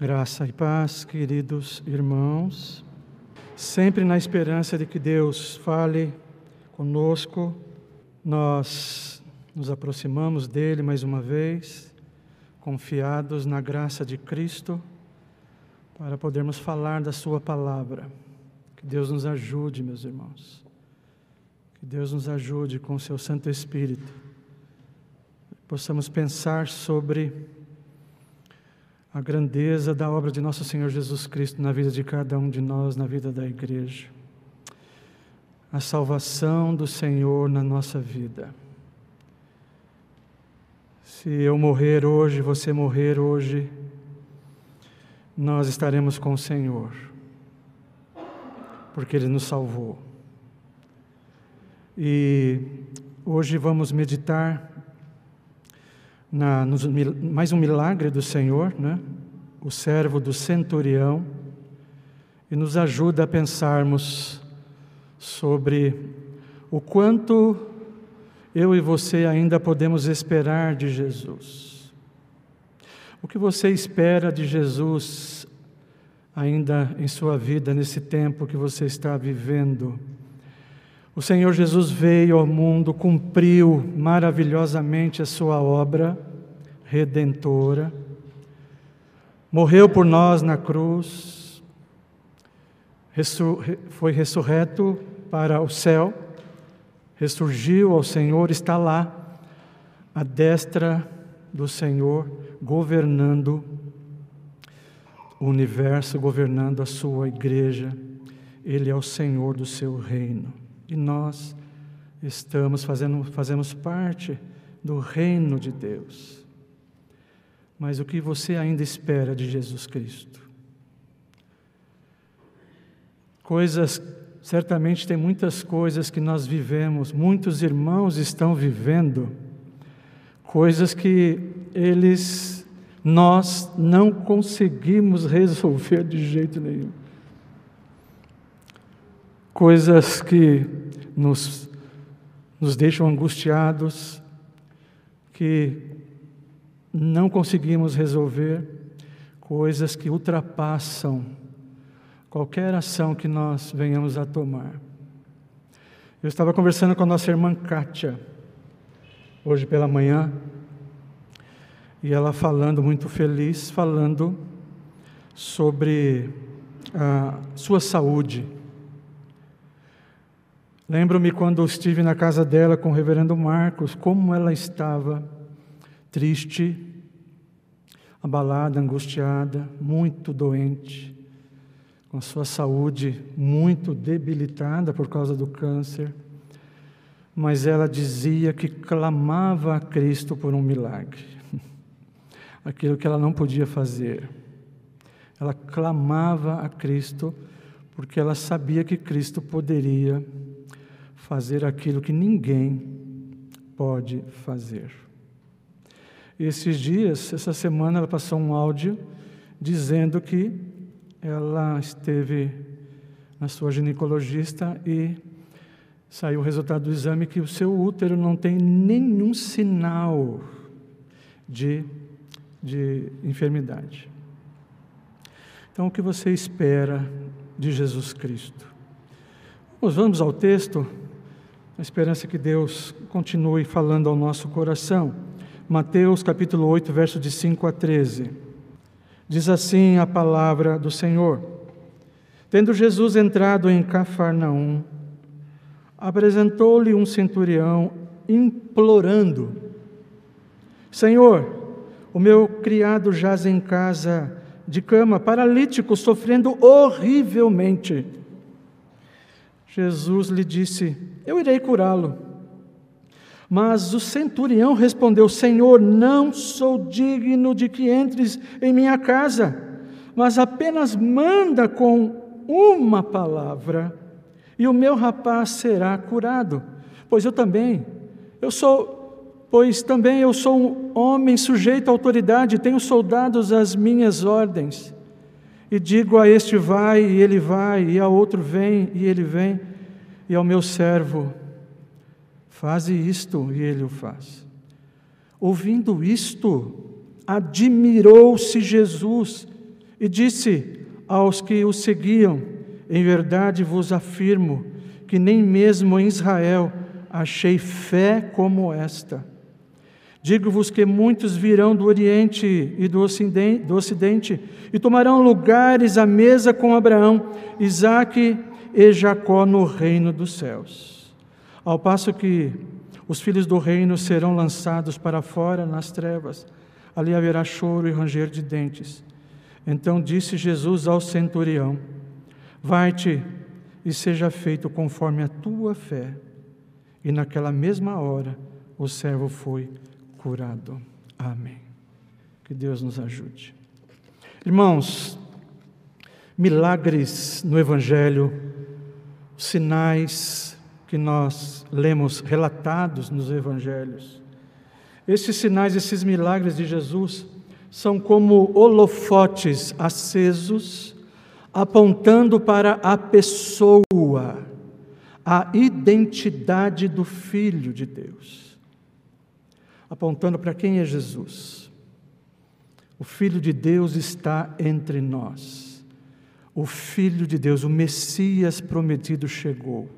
Graça e paz, queridos irmãos, sempre na esperança de que Deus fale conosco, nós nos aproximamos dele mais uma vez, confiados na graça de Cristo, para podermos falar da Sua palavra. Que Deus nos ajude, meus irmãos. Que Deus nos ajude com o Seu Santo Espírito. Possamos pensar sobre a grandeza da obra de nosso Senhor Jesus Cristo na vida de cada um de nós, na vida da igreja. A salvação do Senhor na nossa vida. Se eu morrer hoje, você morrer hoje, nós estaremos com o Senhor, porque Ele nos salvou. E hoje vamos meditar na, nos, mais um milagre do Senhor, né? o servo do centurião, e nos ajuda a pensarmos sobre o quanto eu e você ainda podemos esperar de Jesus. O que você espera de Jesus ainda em sua vida, nesse tempo que você está vivendo? O Senhor Jesus veio ao mundo, cumpriu maravilhosamente a sua obra redentora, morreu por nós na cruz, foi ressurreto para o céu, ressurgiu ao Senhor, está lá, à destra do Senhor, governando o universo, governando a sua igreja. Ele é o Senhor do seu reino. E nós estamos fazendo, fazemos parte do reino de Deus. Mas o que você ainda espera de Jesus Cristo? Coisas, certamente tem muitas coisas que nós vivemos, muitos irmãos estão vivendo, coisas que eles, nós não conseguimos resolver de jeito nenhum coisas que nos, nos deixam angustiados, que não conseguimos resolver, coisas que ultrapassam qualquer ação que nós venhamos a tomar. Eu estava conversando com a nossa irmã Kátia, hoje pela manhã, e ela falando muito feliz, falando sobre a sua saúde. Lembro-me quando estive na casa dela com o reverendo Marcos, como ela estava triste, abalada, angustiada, muito doente, com a sua saúde muito debilitada por causa do câncer. Mas ela dizia que clamava a Cristo por um milagre, aquilo que ela não podia fazer. Ela clamava a Cristo porque ela sabia que Cristo poderia fazer aquilo que ninguém pode fazer. Esses dias, essa semana, ela passou um áudio dizendo que ela esteve na sua ginecologista e saiu o resultado do exame que o seu útero não tem nenhum sinal de, de enfermidade. Então, o que você espera de Jesus Cristo? Vamos ao texto a esperança que Deus continue falando ao nosso coração. Mateus capítulo 8, verso de 5 a 13. Diz assim a palavra do Senhor: Tendo Jesus entrado em Cafarnaum, apresentou-lhe um centurião implorando: Senhor, o meu criado jaz em casa de cama, paralítico, sofrendo horrivelmente. Jesus lhe disse: Eu irei curá-lo. Mas o centurião respondeu: Senhor, não sou digno de que entres em minha casa, mas apenas manda com uma palavra, e o meu rapaz será curado. Pois eu também, eu sou, pois também eu sou um homem sujeito à autoridade, tenho soldados às minhas ordens e digo a este vai e ele vai, e a outro vem e ele vem, e ao meu servo, faze isto e ele o faz. Ouvindo isto, admirou-se Jesus E disse aos que o seguiam: Em verdade vos afirmo que nem mesmo em Israel achei fé como esta. Digo-vos que muitos virão do Oriente e do Ocidente, e tomarão lugares à mesa com Abraão, Isaque e Jacó no reino dos céus. Ao passo que os filhos do reino serão lançados para fora nas trevas, ali haverá choro e ranger de dentes. Então disse Jesus ao centurião: Vai-te e seja feito conforme a tua fé. E naquela mesma hora o servo foi curado. Amém. Que Deus nos ajude. Irmãos, milagres no Evangelho, sinais que nós lemos relatados nos Evangelhos. Esses sinais, esses milagres de Jesus, são como holofotes acesos, apontando para a pessoa, a identidade do Filho de Deus apontando para quem é Jesus. O Filho de Deus está entre nós. O Filho de Deus, o Messias prometido, chegou.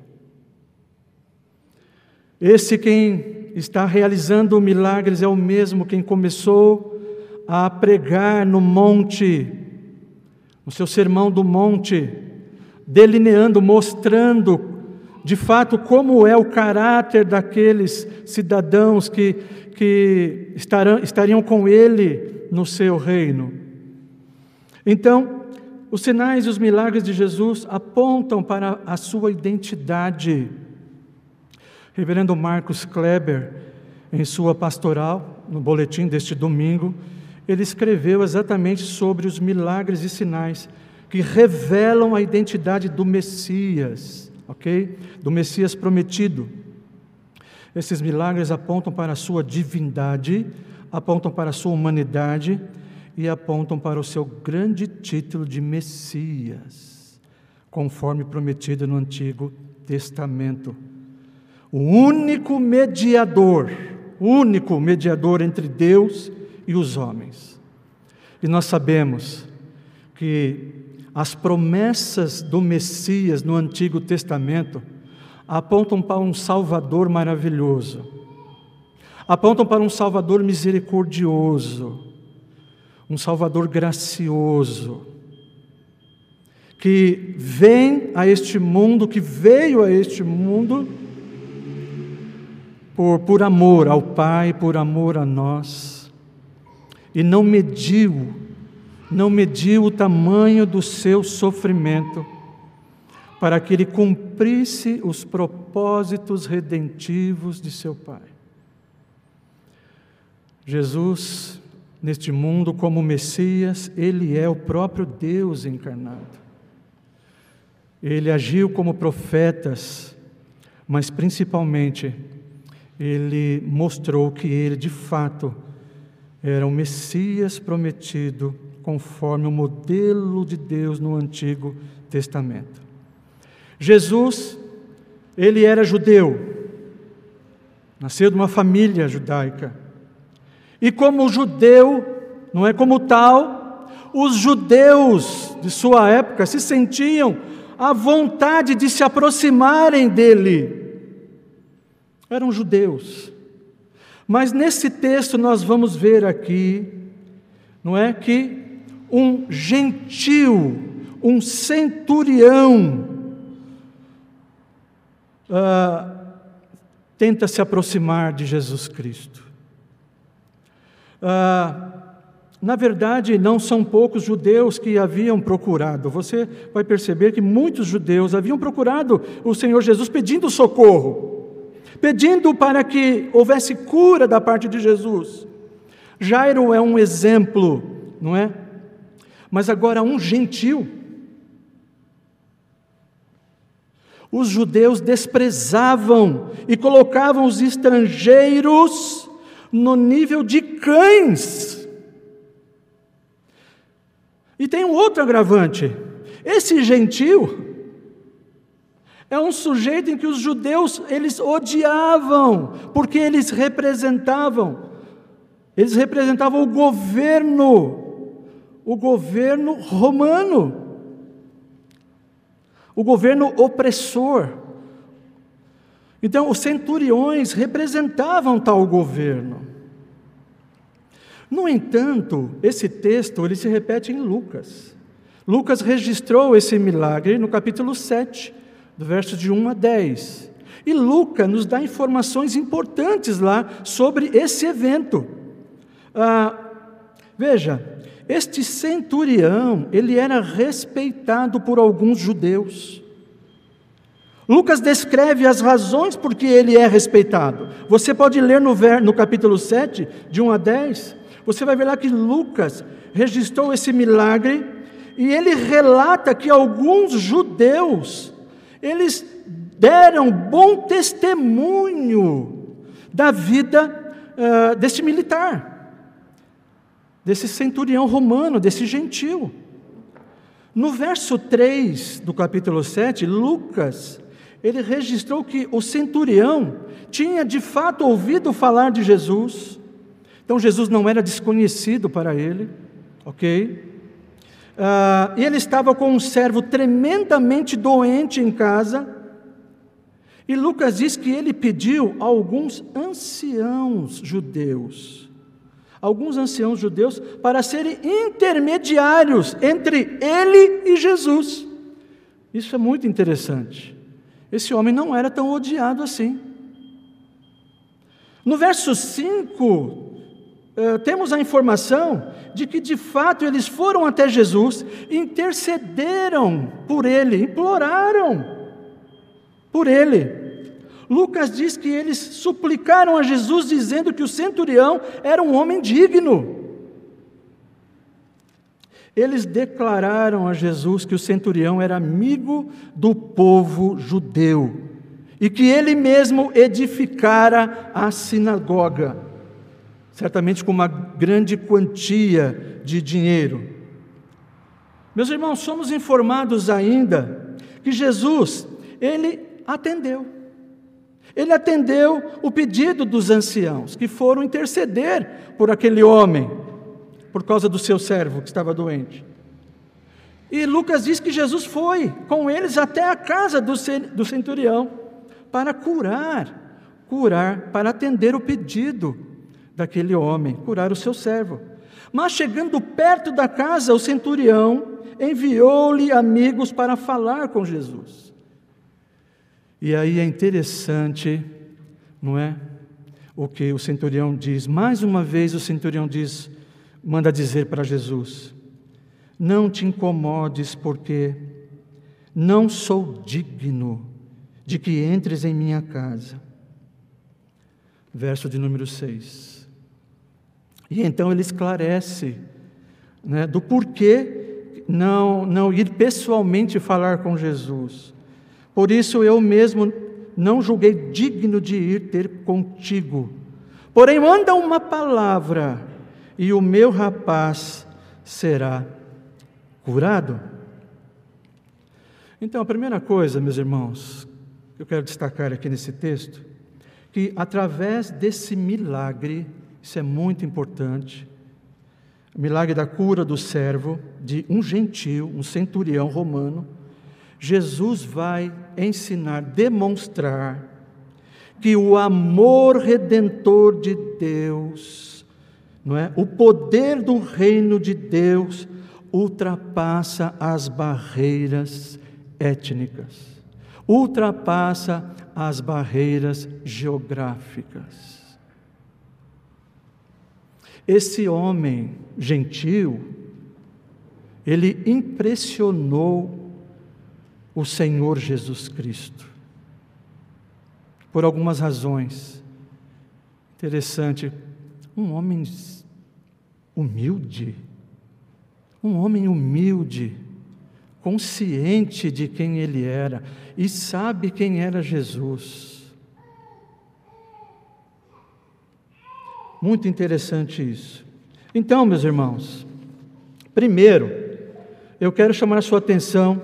Esse quem está realizando milagres é o mesmo quem começou a pregar no monte, no seu sermão do monte, delineando, mostrando de fato como é o caráter daqueles cidadãos que, que estarão, estariam com ele no seu reino. Então, os sinais e os milagres de Jesus apontam para a sua identidade. Reverendo Marcos Kleber, em sua pastoral, no boletim deste domingo, ele escreveu exatamente sobre os milagres e sinais que revelam a identidade do Messias ok? Do Messias prometido. Esses milagres apontam para a sua divindade, apontam para a sua humanidade e apontam para o seu grande título de Messias, conforme prometido no Antigo Testamento. O único mediador, único mediador entre Deus e os homens. E nós sabemos que as promessas do Messias no Antigo Testamento apontam para um Salvador maravilhoso, apontam para um Salvador misericordioso, um Salvador gracioso, que vem a este mundo, que veio a este mundo por, por amor ao Pai, por amor a nós, e não mediu não mediu o tamanho do seu sofrimento, para que ele cumprisse os propósitos redentivos de seu Pai. Jesus, neste mundo como Messias, ele é o próprio Deus encarnado. Ele agiu como profetas, mas principalmente ele mostrou que ele de fato era o Messias prometido conforme o modelo de Deus no Antigo Testamento. Jesus, ele era judeu, nasceu de uma família judaica. E como judeu, não é como tal, os judeus de sua época se sentiam à vontade de se aproximarem dele. Eram judeus. Mas nesse texto nós vamos ver aqui, não é que um gentil, um centurião, uh, tenta se aproximar de Jesus Cristo. Uh, na verdade, não são poucos judeus que haviam procurado. Você vai perceber que muitos judeus haviam procurado o Senhor Jesus pedindo socorro, pedindo para que houvesse cura da parte de Jesus. Jairo é um exemplo, não é? Mas agora um gentil. Os judeus desprezavam e colocavam os estrangeiros no nível de cães. E tem um outro agravante: esse gentil é um sujeito em que os judeus eles odiavam, porque eles representavam eles representavam o governo o governo romano, o governo opressor. Então, os centuriões representavam tal governo. No entanto, esse texto ele se repete em Lucas. Lucas registrou esse milagre no capítulo 7, do verso de 1 a 10. E Lucas nos dá informações importantes lá sobre esse evento. Ah, veja, este centurião, ele era respeitado por alguns judeus. Lucas descreve as razões por que ele é respeitado. Você pode ler no, no capítulo 7, de 1 a 10, você vai ver lá que Lucas registrou esse milagre e ele relata que alguns judeus, eles deram bom testemunho da vida uh, desse militar, desse centurião romano, desse gentil. No verso 3 do capítulo 7, Lucas, ele registrou que o centurião tinha de fato ouvido falar de Jesus, então Jesus não era desconhecido para ele, ok? Uh, ele estava com um servo tremendamente doente em casa, e Lucas diz que ele pediu a alguns anciãos judeus, alguns anciãos judeus, para serem intermediários entre ele e Jesus. Isso é muito interessante. Esse homem não era tão odiado assim. No verso 5, Uh, temos a informação de que de fato eles foram até Jesus, intercederam por ele, imploraram por ele. Lucas diz que eles suplicaram a Jesus, dizendo que o centurião era um homem digno. Eles declararam a Jesus que o centurião era amigo do povo judeu e que ele mesmo edificara a sinagoga certamente com uma grande quantia de dinheiro. Meus irmãos, somos informados ainda que Jesus, ele atendeu. Ele atendeu o pedido dos anciãos que foram interceder por aquele homem, por causa do seu servo que estava doente. E Lucas diz que Jesus foi com eles até a casa do centurião para curar, curar, para atender o pedido daquele homem, curar o seu servo. Mas chegando perto da casa, o centurião enviou-lhe amigos para falar com Jesus. E aí é interessante, não é? O que o centurião diz. Mais uma vez o centurião diz, manda dizer para Jesus: Não te incomodes, porque não sou digno de que entres em minha casa. Verso de número 6. E então ele esclarece né, do porquê não, não ir pessoalmente falar com Jesus. Por isso eu mesmo não julguei digno de ir ter contigo. Porém, manda uma palavra e o meu rapaz será curado. Então, a primeira coisa, meus irmãos, que eu quero destacar aqui nesse texto, que através desse milagre, isso é muito importante. Milagre da cura do servo, de um gentil, um centurião romano. Jesus vai ensinar, demonstrar que o amor redentor de Deus, não é? O poder do reino de Deus ultrapassa as barreiras étnicas, ultrapassa as barreiras geográficas. Esse homem gentil, ele impressionou o Senhor Jesus Cristo. Por algumas razões. Interessante, um homem humilde, um homem humilde, consciente de quem ele era e sabe quem era Jesus. Muito interessante isso. Então, meus irmãos, primeiro, eu quero chamar a sua atenção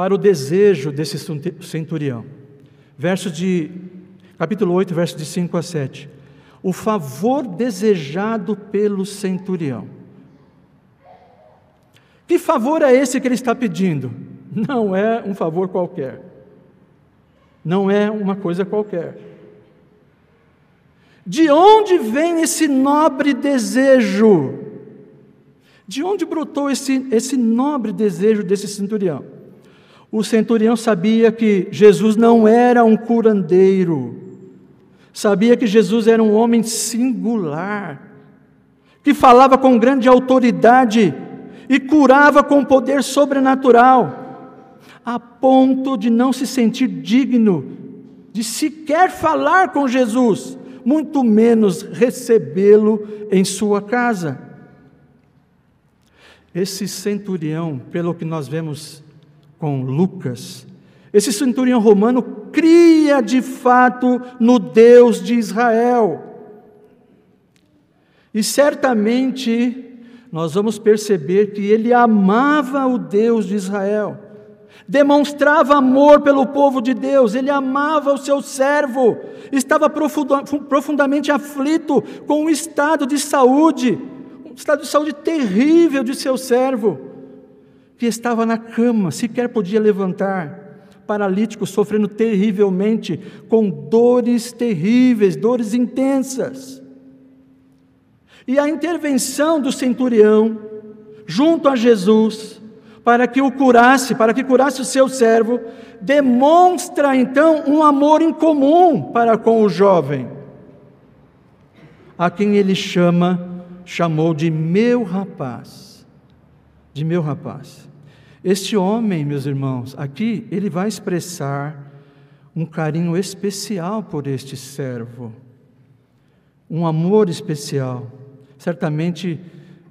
para o desejo desse centurião. Verso de capítulo 8, versos de 5 a 7. O favor desejado pelo centurião. Que favor é esse que ele está pedindo? Não é um favor qualquer. Não é uma coisa qualquer. De onde vem esse nobre desejo? De onde brotou esse, esse nobre desejo desse centurião? O centurião sabia que Jesus não era um curandeiro, sabia que Jesus era um homem singular, que falava com grande autoridade e curava com poder sobrenatural, a ponto de não se sentir digno de sequer falar com Jesus, muito menos recebê-lo em sua casa. Esse centurião, pelo que nós vemos com Lucas, esse centurião romano cria de fato no Deus de Israel. E certamente nós vamos perceber que ele amava o Deus de Israel, demonstrava amor pelo povo de Deus, ele amava o seu servo, estava profundamente aflito com o estado de saúde, um estado de saúde terrível de seu servo, que estava na cama, sequer podia levantar, paralítico, sofrendo terrivelmente, com dores terríveis, dores intensas. E a intervenção do centurião junto a Jesus, para que o curasse, para que curasse o seu servo, demonstra então um amor incomum para com o jovem, a quem ele chama, chamou de meu rapaz, de meu rapaz. Este homem, meus irmãos, aqui ele vai expressar um carinho especial por este servo, um amor especial. Certamente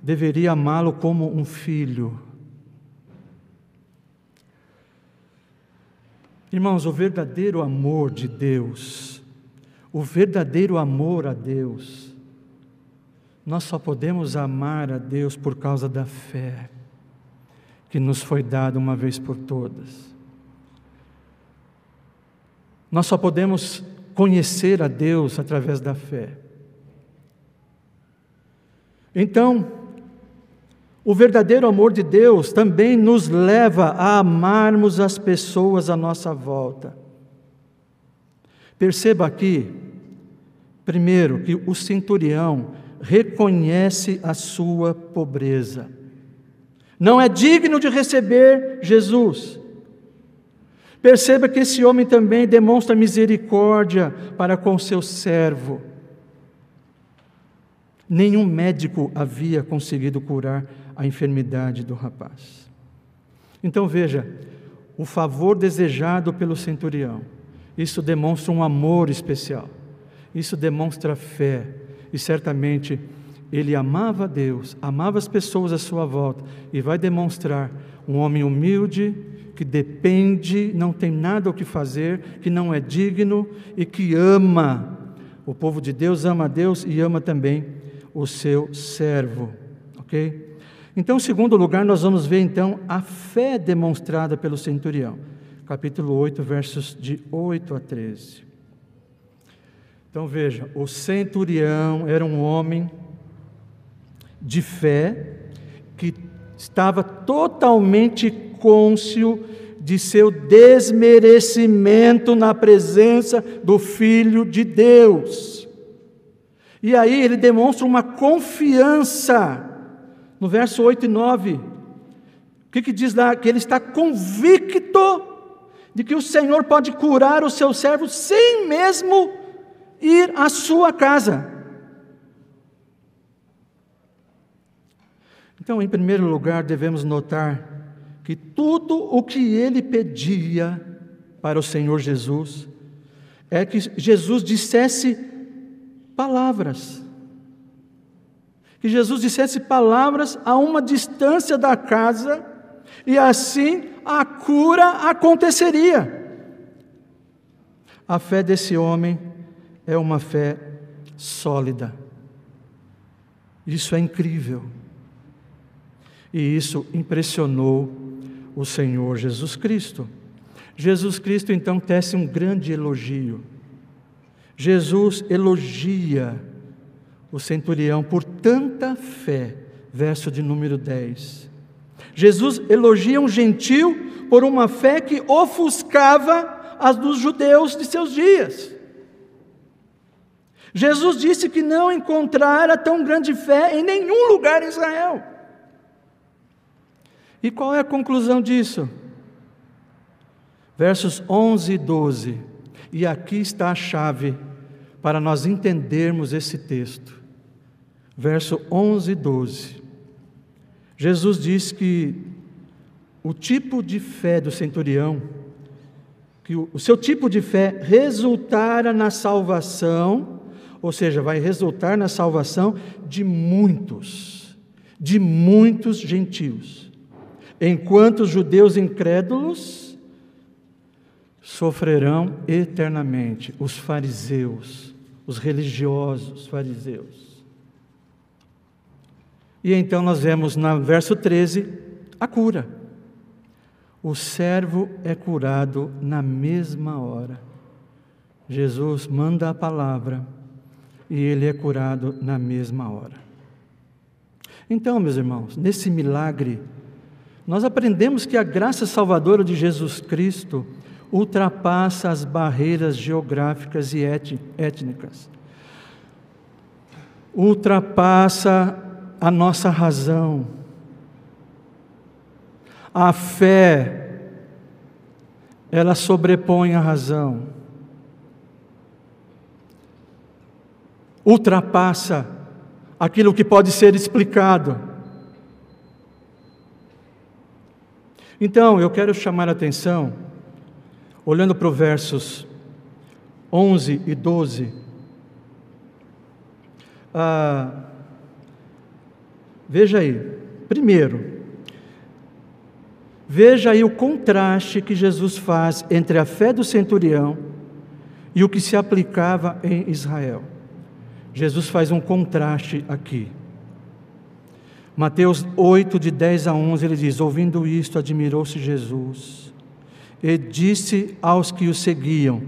deveria amá-lo como um filho. Irmãos, o verdadeiro amor de Deus, o verdadeiro amor a Deus, nós só podemos amar a Deus por causa da fé que nos foi dada uma vez por todas. Nós só podemos conhecer a Deus através da fé. Então, o verdadeiro amor de Deus também nos leva a amarmos as pessoas à nossa volta. Perceba aqui, primeiro, que o centurião reconhece a sua pobreza. Não é digno de receber Jesus. Perceba que esse homem também demonstra misericórdia para com seu servo. Nenhum médico havia conseguido curar a enfermidade do rapaz. Então veja, o favor desejado pelo centurião, isso demonstra um amor especial, isso demonstra fé, e certamente ele amava Deus, amava as pessoas à sua volta, e vai demonstrar um homem humilde, que depende, não tem nada o que fazer, que não é digno e que ama. O povo de Deus ama a Deus e ama também o seu servo, ok? Então, em segundo lugar, nós vamos ver então a fé demonstrada pelo centurião, capítulo 8, versos de 8 a 13. Então veja, o centurião era um homem de fé que estava totalmente cônscio de seu desmerecimento na presença do Filho de Deus. E aí ele demonstra uma confiança. No verso 8 e 9, o que, que diz lá? Que ele está convicto de que o Senhor pode curar o seu servo sem mesmo ir à sua casa. Então, em primeiro lugar, devemos notar que tudo o que ele pedia para o Senhor Jesus é que Jesus dissesse palavras. Que Jesus dissesse palavras a uma distância da casa, e assim a cura aconteceria. A fé desse homem é uma fé sólida. Isso é incrível. E isso impressionou o Senhor Jesus Cristo. Jesus Cristo então tece um grande elogio. Jesus elogia o centurião por tanta fé, verso de número 10. Jesus elogia um gentil por uma fé que ofuscava as dos judeus de seus dias. Jesus disse que não encontrara tão grande fé em nenhum lugar em Israel. E qual é a conclusão disso? Versos 11 e 12. E aqui está a chave para nós entendermos esse texto. Verso 11 e 12. Jesus diz que o tipo de fé do centurião, que o, seu tipo de fé resultara na salvação, ou seja, vai resultar na salvação de muitos, de muitos gentios, enquanto os judeus incrédulos sofrerão eternamente, os fariseus, os religiosos fariseus. E então nós vemos no verso 13 a cura. O servo é curado na mesma hora. Jesus manda a palavra e ele é curado na mesma hora. Então, meus irmãos, nesse milagre, nós aprendemos que a graça salvadora de Jesus Cristo ultrapassa as barreiras geográficas e étnicas, ultrapassa a nossa razão. A fé, ela sobrepõe a razão, ultrapassa aquilo que pode ser explicado. Então, eu quero chamar a atenção, olhando para os versos 11 e 12, ah, Veja aí, primeiro, veja aí o contraste que Jesus faz entre a fé do centurião e o que se aplicava em Israel. Jesus faz um contraste aqui. Mateus 8, de 10 a 11, ele diz: Ouvindo isto, admirou-se Jesus e disse aos que o seguiam: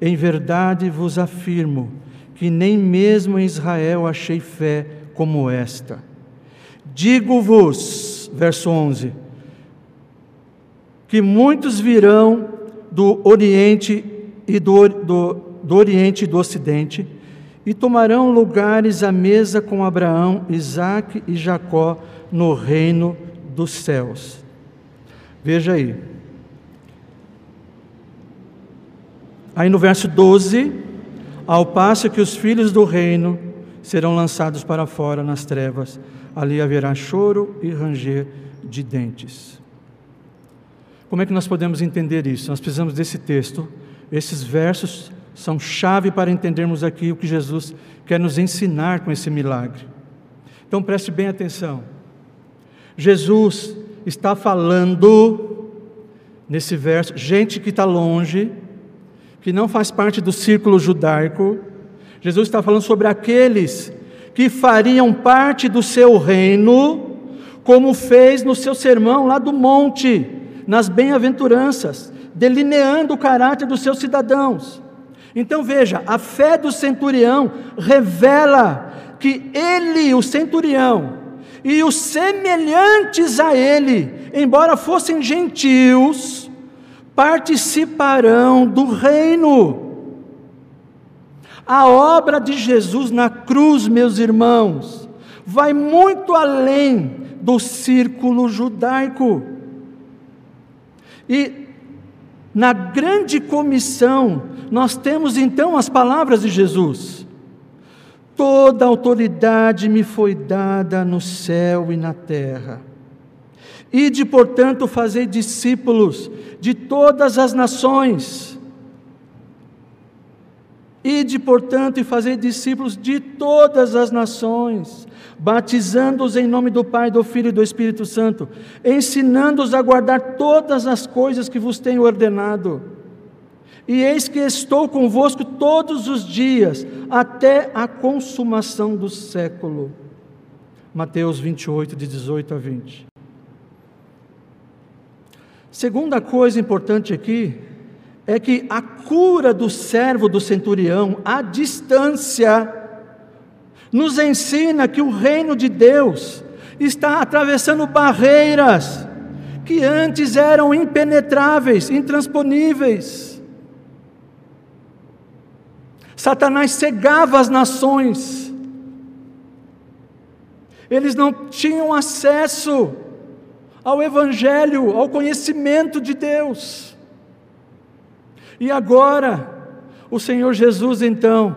Em verdade vos afirmo que nem mesmo em Israel achei fé como esta. Digo-vos, verso 11, que muitos virão do Oriente e do, do, do Oriente e do Ocidente e tomarão lugares à mesa com Abraão, Isaque e Jacó no reino dos céus. Veja aí. Aí no verso 12, ao passo que os filhos do reino serão lançados para fora nas trevas, ali haverá choro e ranger de dentes. Como é que nós podemos entender isso? Nós precisamos desse texto, esses versos são chave para entendermos aqui o que Jesus quer nos ensinar com esse milagre. Então preste bem atenção. Jesus está falando nesse verso, gente que está longe, que não faz parte do círculo judaico, Jesus está falando sobre aqueles que fariam parte do seu reino, como fez no seu sermão lá do monte, nas bem-aventuranças, delineando o caráter dos seus cidadãos. Então veja, a fé do centurião revela que ele, o centurião, e os semelhantes a ele, embora fossem gentios, participarão do reino. A obra de Jesus na cruz, meus irmãos, vai muito além do círculo judaico. E na grande comissão, nós temos então as palavras de Jesus: Toda autoridade me foi dada no céu e na terra. Ide, portanto, fazer discípulos de todas as nações Ide, portanto, e fazei discípulos de todas as nações, batizando-os em nome do Pai, do Filho e do Espírito Santo, ensinando-os a guardar todas as coisas que vos tenho ordenado. E eis que estou convosco todos os dias, até a consumação do século. Mateus 28, de 18 a 20. Segunda coisa importante aqui é que a cura do servo do centurião à distância nos ensina que o reino de Deus, está atravessando barreiras que antes eram impenetráveis, intransponíveis. Satanás cegava as nações, eles não tinham acesso ao Evangelho, ao conhecimento de Deus. E agora, o Senhor Jesus, então,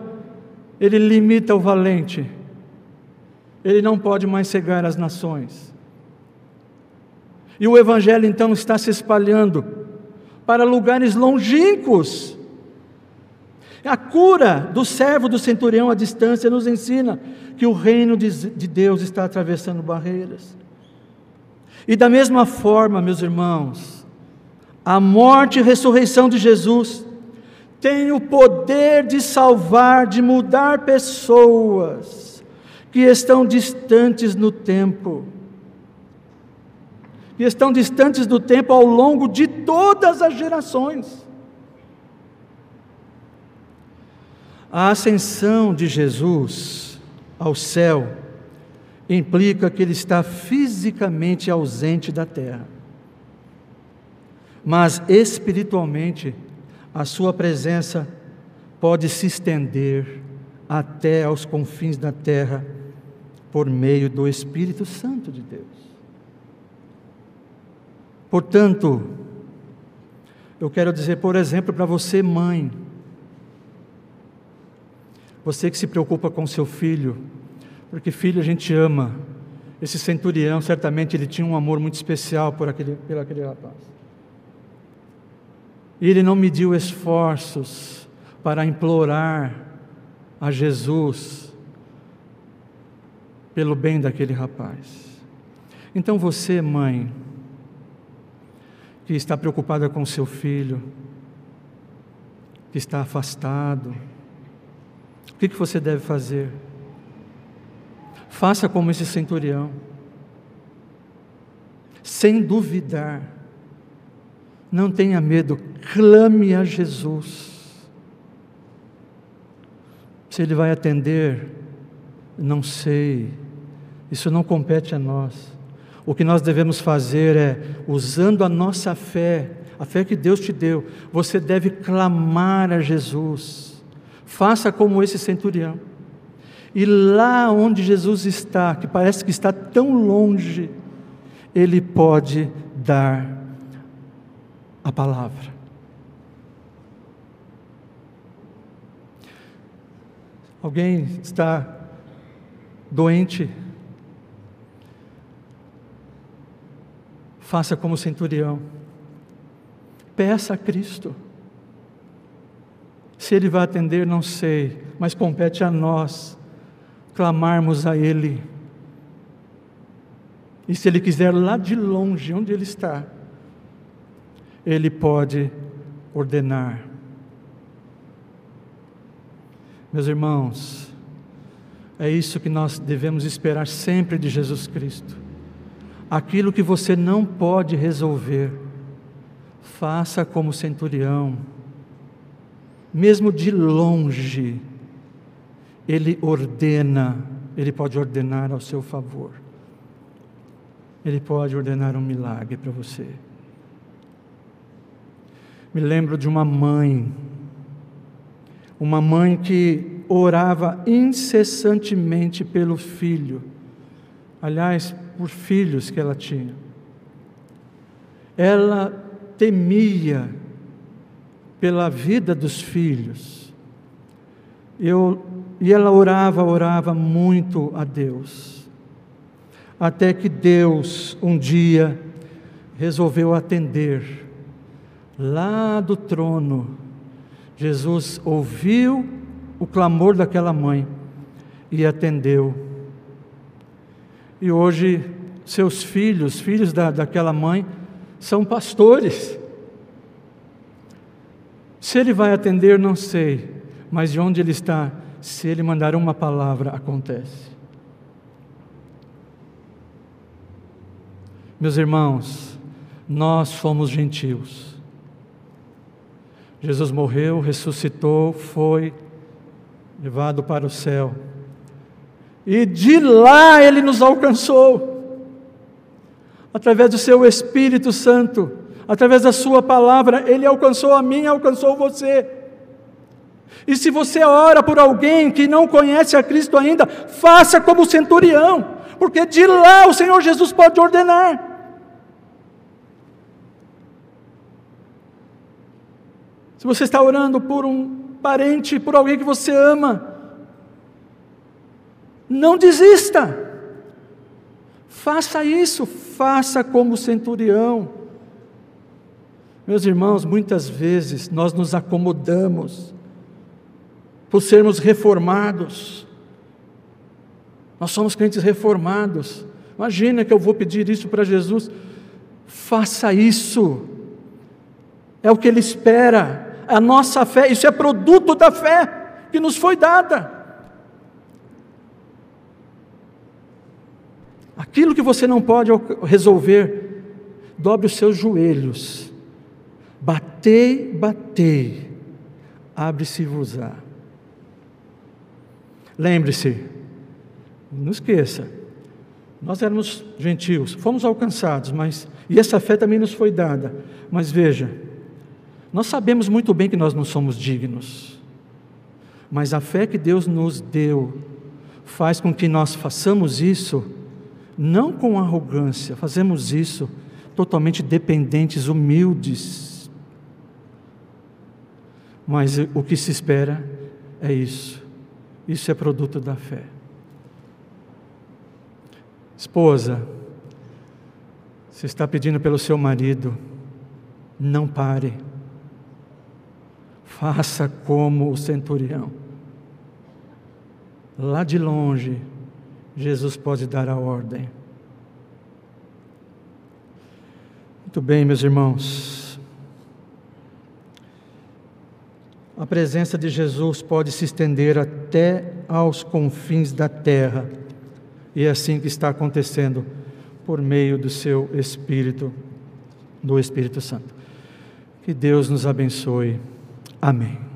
ele limita o valente, ele não pode mais cegar as nações. E o Evangelho então está se espalhando para lugares longínquos. A cura do servo do centurião à distância nos ensina que o reino de Deus está atravessando barreiras. E da mesma forma, meus irmãos, a morte e ressurreição de Jesus tem o poder de salvar, de mudar pessoas que estão distantes no tempo que estão distantes do tempo ao longo de todas as gerações. A ascensão de Jesus ao céu implica que ele está fisicamente ausente da terra. Mas espiritualmente, a sua presença pode se estender até aos confins da terra por meio do Espírito Santo de Deus. Portanto, eu quero dizer, por exemplo, para você, mãe, você que se preocupa com seu filho, porque filho a gente ama. Esse centurião, certamente, ele tinha um amor muito especial por aquele, por aquele rapaz. Ele não mediu esforços para implorar a Jesus pelo bem daquele rapaz. Então você, mãe, que está preocupada com seu filho, que está afastado. O que, que você deve fazer? Faça como esse centurião, sem duvidar, não tenha medo, clame a Jesus. Se ele vai atender, não sei, isso não compete a nós. O que nós devemos fazer é, usando a nossa fé, a fé que Deus te deu, você deve clamar a Jesus. Faça como esse centurião. E lá onde Jesus está, que parece que está tão longe, Ele pode dar a palavra. Alguém está doente, Faça como centurião. Peça a Cristo. Se Ele vai atender, não sei, mas compete a nós clamarmos a Ele. E se Ele quiser lá de longe, onde Ele está, Ele pode ordenar. Meus irmãos, é isso que nós devemos esperar sempre de Jesus Cristo aquilo que você não pode resolver, faça como centurião, mesmo de longe, ele ordena, ele pode ordenar ao seu favor, ele pode ordenar um milagre para você. Me lembro de uma mãe, uma mãe que orava incessantemente pelo filho, aliás, por filhos que ela tinha. Ela temia pela vida dos filhos. Eu, e ela orava, orava muito a Deus. Até que Deus, um dia, resolveu atender. Lá do trono, Jesus ouviu o clamor daquela mãe e atendeu e hoje, seus filhos, filhos da, daquela mãe, são pastores. Se ele vai atender, não sei, mas de onde ele está, se ele mandar uma palavra, acontece. Meus irmãos, nós somos gentios. Jesus morreu, ressuscitou, foi levado para o céu e de lá ele nos alcançou. através do seu Espírito Santo, através da sua palavra, ele alcançou a mim, alcançou você. E se você ora por alguém que não conhece a Cristo ainda, faça como o centurião, porque de lá o Senhor Jesus pode ordenar. Se você está orando por um parente, por alguém que você ama, não desista. Faça isso, faça como o centurião. Meus irmãos, muitas vezes nós nos acomodamos por sermos reformados. Nós somos crentes reformados. Imagina que eu vou pedir isso para Jesus. Faça isso. É o que Ele espera. A nossa fé, isso é produto da fé que nos foi dada. Aquilo que você não pode resolver, dobre os seus joelhos. Batei, batei, abre-se-vos-á. Lembre-se, não esqueça, nós éramos gentios, fomos alcançados, mas e essa fé também nos foi dada. Mas veja, nós sabemos muito bem que nós não somos dignos. Mas a fé que Deus nos deu faz com que nós façamos isso não com arrogância, fazemos isso totalmente dependentes, humildes. Mas o que se espera é isso. Isso é produto da fé. Esposa, você está pedindo pelo seu marido, não pare. Faça como o centurião. Lá de longe, Jesus pode dar a ordem. Muito bem, meus irmãos. A presença de Jesus pode se estender até aos confins da terra, e é assim que está acontecendo por meio do seu Espírito, do Espírito Santo. Que Deus nos abençoe. Amém.